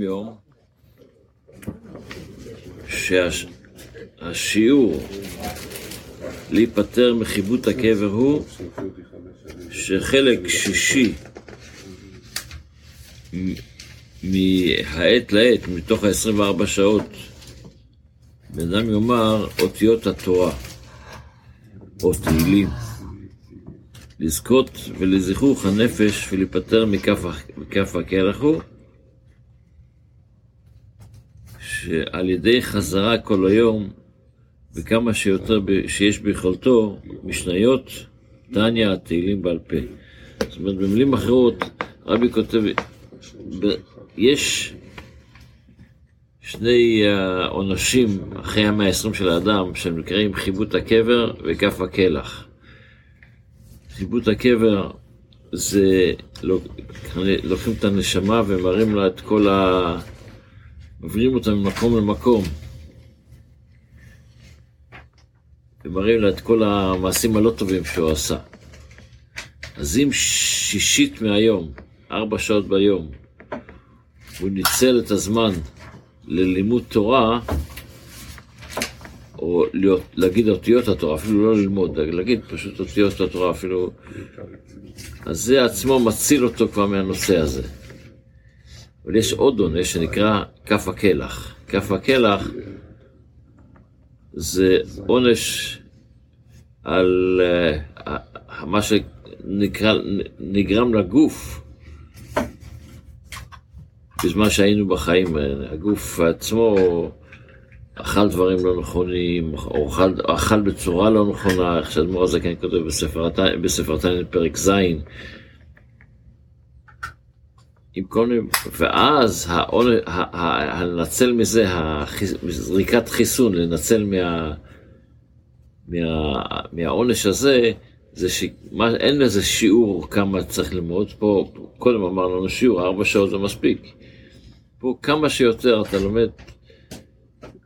יום שהשיעור להיפטר מחיבוט הקבר הוא שחלק שישי מהעת לעת, מתוך ה-24 שעות, בן אדם יאמר אותיות התורה, או תהילים, לזכות ולזכוך הנפש ולהיפטר מכף הקרח הוא שעל ידי חזרה כל היום וכמה שיותר שיש ביכולתו, משניות, טניה, תהילים בעל פה. זאת אומרת, במילים אחרות, רבי כותב, יש שני אה, עונשים אחרי המאה העשרים של האדם, שהם נקראים חיבוט הקבר וכף הקלח. חיבוט הקבר זה לוקחים את הנשמה ומראים לה את כל ה... מעבירים אותה ממקום למקום. ומראים לה את כל המעשים הלא טובים שהוא עשה. אז אם שישית מהיום, ארבע שעות ביום, הוא ניצל את הזמן ללימוד תורה, או להיות, להגיד אותיות התורה, אפילו לא ללמוד, להגיד פשוט אותיות התורה, אפילו... אז זה עצמו מציל אותו כבר מהנושא הזה. אבל יש עוד עונש שנקרא כף הקלח. כף הקלח זה עונש על uh, מה שנגרם לגוף בזמן שהיינו בחיים. הגוף עצמו אכל דברים לא נכונים, או אכל, אכל בצורה לא נכונה, איך שאדמו"ר הזקן כותב בספר תניא פרק ז', עם כל מיני, ואז לנצל מזה, זריקת חיסון, לנצל מה, מה, מהעונש הזה, זה שאין לזה שיעור כמה צריך ללמוד, פה קודם אמרנו שיעור, ארבע שעות זה מספיק. פה כמה שיותר אתה לומד,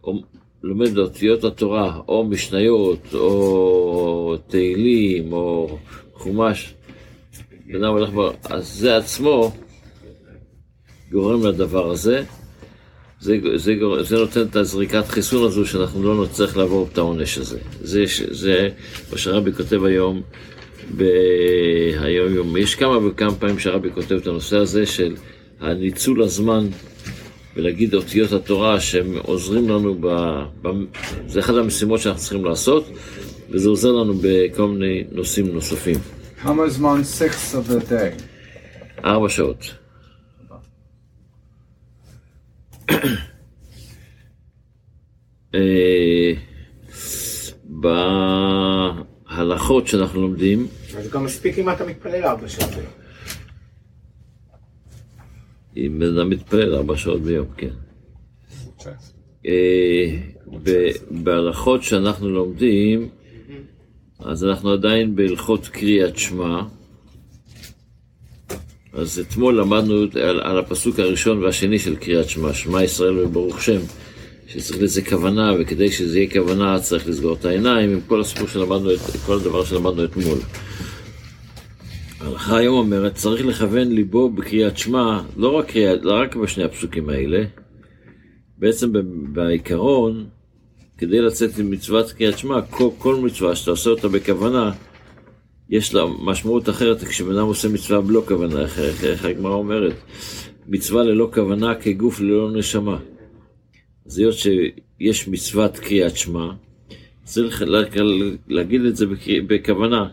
או, לומד אותיות התורה, או משניות, או תהילים, או חומש, אז זה עצמו גורם לדבר הזה, זה, זה, זה נותן את הזריקת חיסון הזו שאנחנו לא נצטרך לעבור את העונש הזה. זה, זה מה שרבי כותב היום ביום יום. יש כמה וכמה פעמים שרבי כותב את הנושא הזה של הניצול הזמן ולהגיד אותיות התורה שהם עוזרים לנו, ב, ב, זה אחת המשימות שאנחנו צריכים לעשות וזה עוזר לנו בכל מיני נושאים נוספים. כמה זמן? six of the day? ארבע שעות. בהלכות שאנחנו לומדים. אז גם מספיק אם אתה מתפלל ארבע שעות ביום. אם בן אדם מתפלל ארבע שעות ביום, כן. אה, בהלכות שאנחנו לומדים, אז אנחנו עדיין בהלכות קריאת שמע. אז אתמול למדנו על, על הפסוק הראשון והשני של קריאת שמע, שמע ישראל וברוך שם, שצריך לזה כוונה, וכדי שזה יהיה כוונה צריך לסגור את העיניים, עם כל הסיפור שלמדנו, כל הדבר שלמדנו אתמול. ההלכה היום אומרת, צריך לכוון ליבו בקריאת שמע, לא רק, לא רק בשני הפסוקים האלה, בעצם בעיקרון, כדי לצאת עם מצוות קריאת שמע, כל, כל מצווה שאתה עושה אותה בכוונה, יש לה משמעות אחרת כשבן אדם עושה מצווה בלא כוונה, איך הגמרא אומרת, מצווה ללא כוונה כגוף ללא נשמה. אז היות שיש מצוות קריאת שמע, צריך להגיד את זה בכוונה.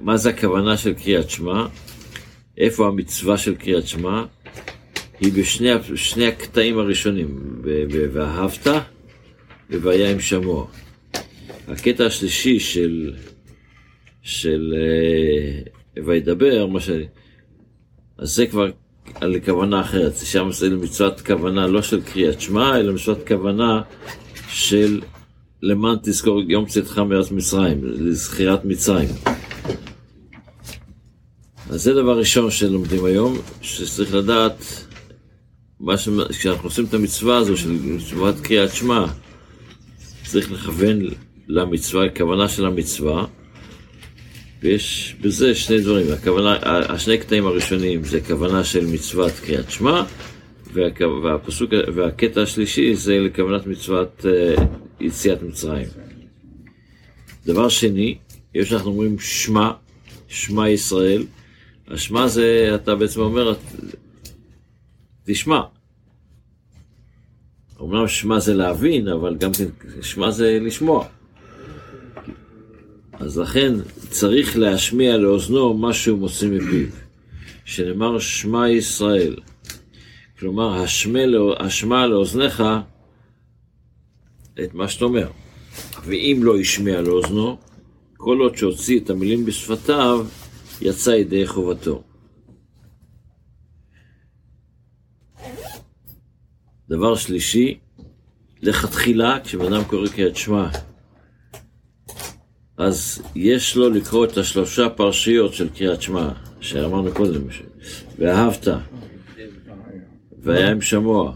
מה זה הכוונה של קריאת שמע? איפה המצווה של קריאת שמע? היא בשני הקטעים הראשונים, ואהבת והיה עם שמוע. הקטע השלישי של של אה, וידבר, מה ש... אז זה כבר על כוונה אחרת, שם זה מצוות כוונה לא של קריאת שמע, אלא מצוות כוונה של למען תזכור יום צאתך מארץ מצרים, לזכירת מצרים. אז זה דבר ראשון שלומדים היום, שצריך לדעת, ש... כשאנחנו עושים את המצווה הזו של מצוות קריאת שמע, צריך לכוון למצווה, הכוונה של המצווה, ויש בזה שני דברים, הכוונה, השני קטעים הראשונים זה כוונה של מצוות קריאת שמע, והפסוק, והקטע השלישי זה לכוונת מצוות אה, יציאת מצרים. דבר שני, יש אנחנו אומרים שמע, שמע ישראל. השמע זה, אתה בעצם אומר, תשמע. אמנם שמע זה להבין, אבל גם כן, שמע זה לשמוע. אז לכן צריך להשמיע לאוזנו מה שהוא מוציא מפיו. שנאמר שמע ישראל. כלומר, לא- השמע לאוזניך את מה שאתה אומר. ואם לא השמיע לאוזנו, כל עוד שהוציא את המילים בשפתיו, יצא ידי חובתו. דבר שלישי, לכתחילה, כשבן אדם קורא קריאת שמע, אז יש לו לקרוא את השלושה פרשיות של קריאת שמע, שאמרנו קודם, ואהבת, והיה עם שמוע,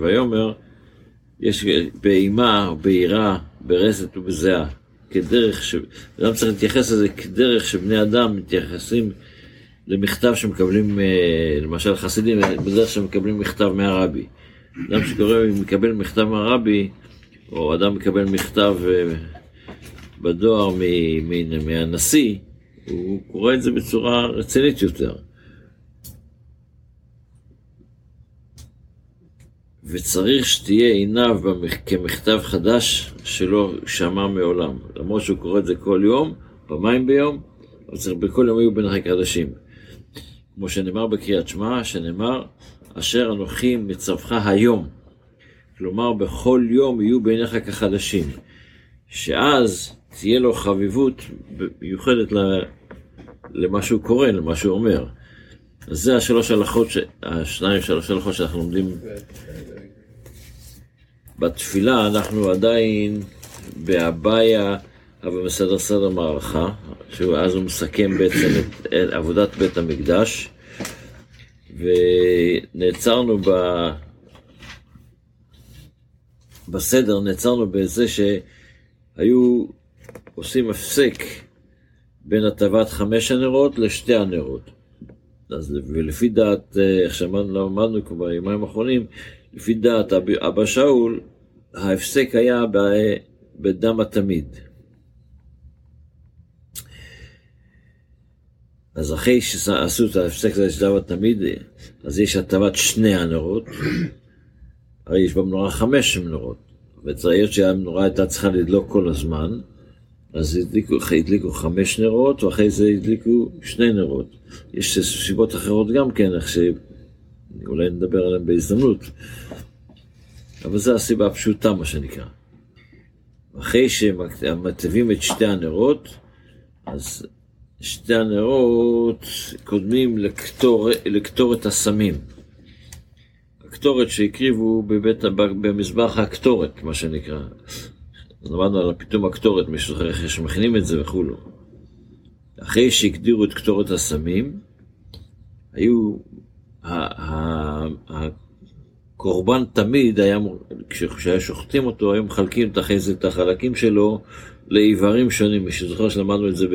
ויאמר, יש באימה ביראה, ברסת ובזיעה, כדרך ש... אדם צריך להתייחס לזה כדרך שבני אדם מתייחסים למכתב שמקבלים, אה, למשל חסידים, בדרך שמקבלים מכתב מהרבי. אדם שקורא, מקבל מכתב מהרבי, או אדם מקבל מכתב אה, בדואר מהנשיא, הוא קורא את זה בצורה רצינית יותר. וצריך שתהיה עיניו כמכתב חדש שלא שמע מעולם. למרות שהוא קורא את זה כל יום, פעמיים ביום, אבל צריך בכל יום יהיו ביניך חדשים. כמו שנאמר בקריאת שמע, שנאמר, אשר אנוכי מצווך היום. כלומר, בכל יום יהיו בעיניך כחדשים. שאז תהיה לו חביבות מיוחדת למה שהוא קורא, למה שהוא אומר. אז זה השלוש הלכות, ש... השניים, שלוש הלכות שאנחנו לומדים בתפילה, אנחנו עדיין באביה, אבל בסדר סדר מערכה, שאז הוא מסכם בעצם את, את עבודת בית המקדש, ונעצרנו ב... בסדר, נעצרנו בזה שהיו עושים הפסק בין הטבת חמש הנרות לשתי הנרות. אז, ולפי דעת, אה, איך שאמרנו למדנו כבר ביומיים האחרונים, לפי דעת אבא שאול, ההפסק היה ב- בדם התמיד. אז אחרי שעשו את ההפסק הזה של דם התמיד, אז יש הטבת שני הנרות, הרי יש במנורה חמש מנורות, וצריך שהמנורה הייתה צריכה לדלוק כל הזמן, אז הדליקו, הדליקו חמש נרות, ואחרי זה הדליקו שני נרות. יש סיבות אחרות גם כן, איך שאולי נדבר עליהן בהזדמנות. אבל זו הסיבה הפשוטה, מה שנקרא. אחרי שמטבים את שתי הנרות, אז שתי הנרות קודמים לקטור, לקטורת הסמים. הקטורת שהקריבו בבית, במזבח הקטורת, מה שנקרא. למדנו על פיתום הקטורת, מי שזוכר איך שמכינים את זה וכולו. אחרי שהגדירו את קטורת הסמים, היו, הקורבן תמיד היה, כשהיה שוחטים אותו, היו מחלקים את זה את החלקים שלו לאיברים שונים. מי שזוכר שלמדנו את זה ב...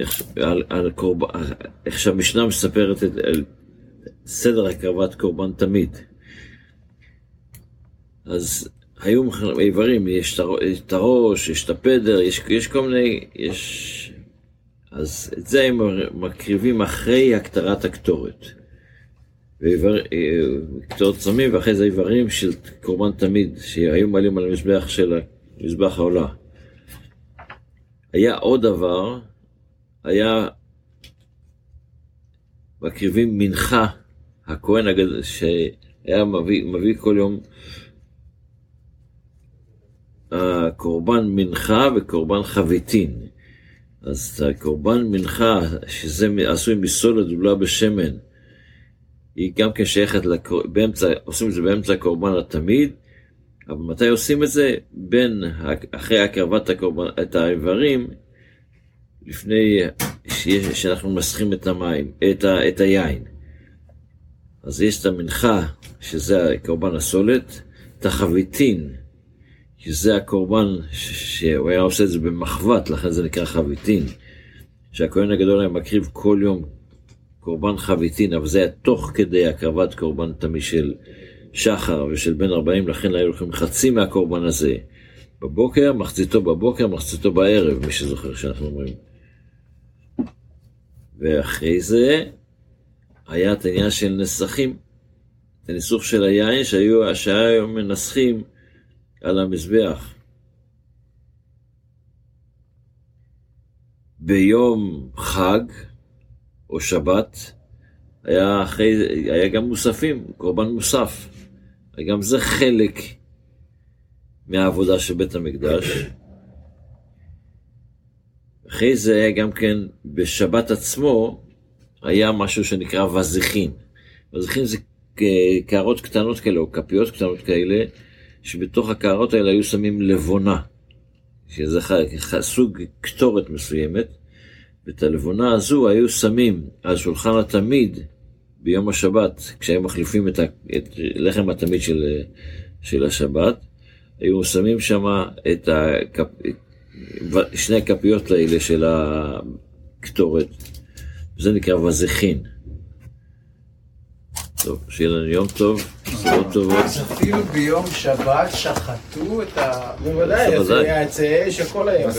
איך, על, על קורבן, איך שהמשנה מספרת את על סדר הקרבת קורבן תמיד. אז היו איברים, יש את הראש, יש את הפדר, יש, יש כל מיני, יש... אז את זה הם מקריבים אחרי הקטרת הקטורת. אה, קטורת סמים, ואחרי זה איברים של קורבן תמיד, שהיו מעלים על המזבח של מזבח העולה. היה עוד דבר, היה מקריבים מנחה, הכהן הגדול, שהיה מביא, מביא כל יום הקורבן מנחה וקורבן חביתין. אז הקורבן מנחה, שזה עשוי מסולת גדולה בשמן, היא גם כן שייכת, לקור... באמצע, עושים את זה באמצע הקורבן התמיד, אבל מתי עושים את זה? בין, אחרי הקרבת הקורבן, את האיברים, לפני שיש, שאנחנו מסכים את המים, את, ה, את היין. אז יש את המנחה, שזה קורבן הסולת, את החביתין, שזה הקורבן שהוא היה עושה את זה במחבת, לכן זה נקרא חביתין, שהכהן הגדול היה מקריב כל יום קורבן חביתין, אבל זה היה תוך כדי הקרבת קורבן תמיד של שחר ושל בן 40, לכן היו לוקחים חצי מהקורבן הזה בבוקר, מחציתו בבוקר, מחציתו בערב, מי שזוכר שאנחנו אומרים. ואחרי זה היה את העניין של נסכים, את הניסוך של היין שהיו, שהיו מנסחים על המזבח. ביום חג או שבת היה, אחרי, היה גם מוספים, קורבן מוסף. גם זה חלק מהעבודה של בית המקדש. אחרי זה היה גם כן, בשבת עצמו, היה משהו שנקרא וזכין. וזכין זה קערות קטנות כאלה, או כפיות קטנות כאלה, שבתוך הקערות האלה היו שמים לבונה, שזה סוג קטורת מסוימת, ואת הלבונה הזו היו שמים על שולחן התמיד ביום השבת, כשהם מחליפים את, ה, את לחם התמיד של, של השבת, היו שמים שם את הקפ, שני הכפיות האלה של הקטורת, זה נקרא וזכין. טוב, שיהיה לנו יום טוב, בשורות טובות. אז אפילו ביום שבת שחטו את ה... בוודאי. זה היה צאצא של כל היום.